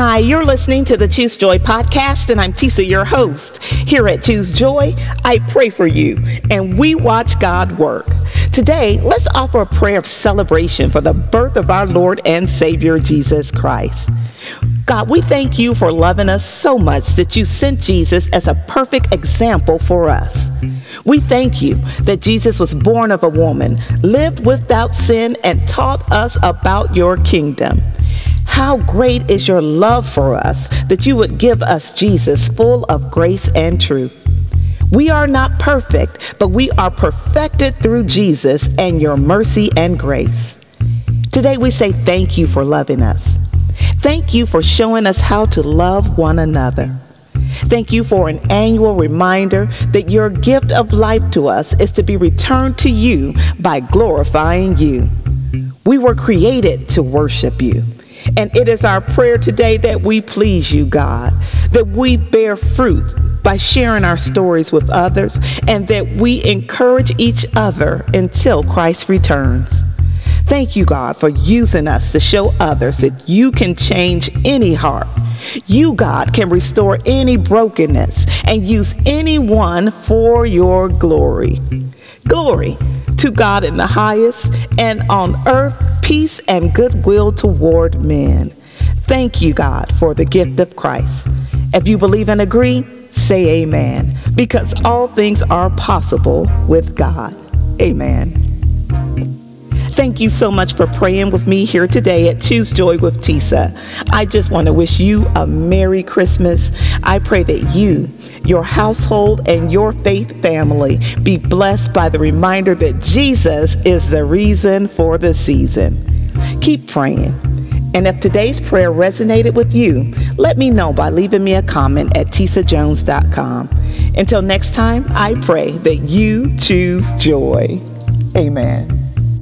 Hi, you're listening to the Choose Joy podcast, and I'm Tisa, your host. Here at Choose Joy, I pray for you, and we watch God work. Today, let's offer a prayer of celebration for the birth of our Lord and Savior Jesus Christ. God, we thank you for loving us so much that you sent Jesus as a perfect example for us. We thank you that Jesus was born of a woman, lived without sin, and taught us about your kingdom. How great is your love for us that you would give us Jesus full of grace and truth. We are not perfect, but we are perfected through Jesus and your mercy and grace. Today we say thank you for loving us. Thank you for showing us how to love one another. Thank you for an annual reminder that your gift of life to us is to be returned to you by glorifying you. We were created to worship you. And it is our prayer today that we please you, God, that we bear fruit by sharing our stories with others, and that we encourage each other until Christ returns. Thank you, God, for using us to show others that you can change any heart. You, God, can restore any brokenness and use anyone for your glory. Glory to God in the highest, and on earth, peace and goodwill toward men. Thank you, God, for the gift of Christ. If you believe and agree, say amen, because all things are possible with God. Amen. Thank you so much for praying with me here today at Choose Joy with Tisa. I just want to wish you a Merry Christmas. I pray that you, your household, and your faith family be blessed by the reminder that Jesus is the reason for the season. Keep praying. And if today's prayer resonated with you, let me know by leaving me a comment at tisajones.com. Until next time, I pray that you choose joy. Amen.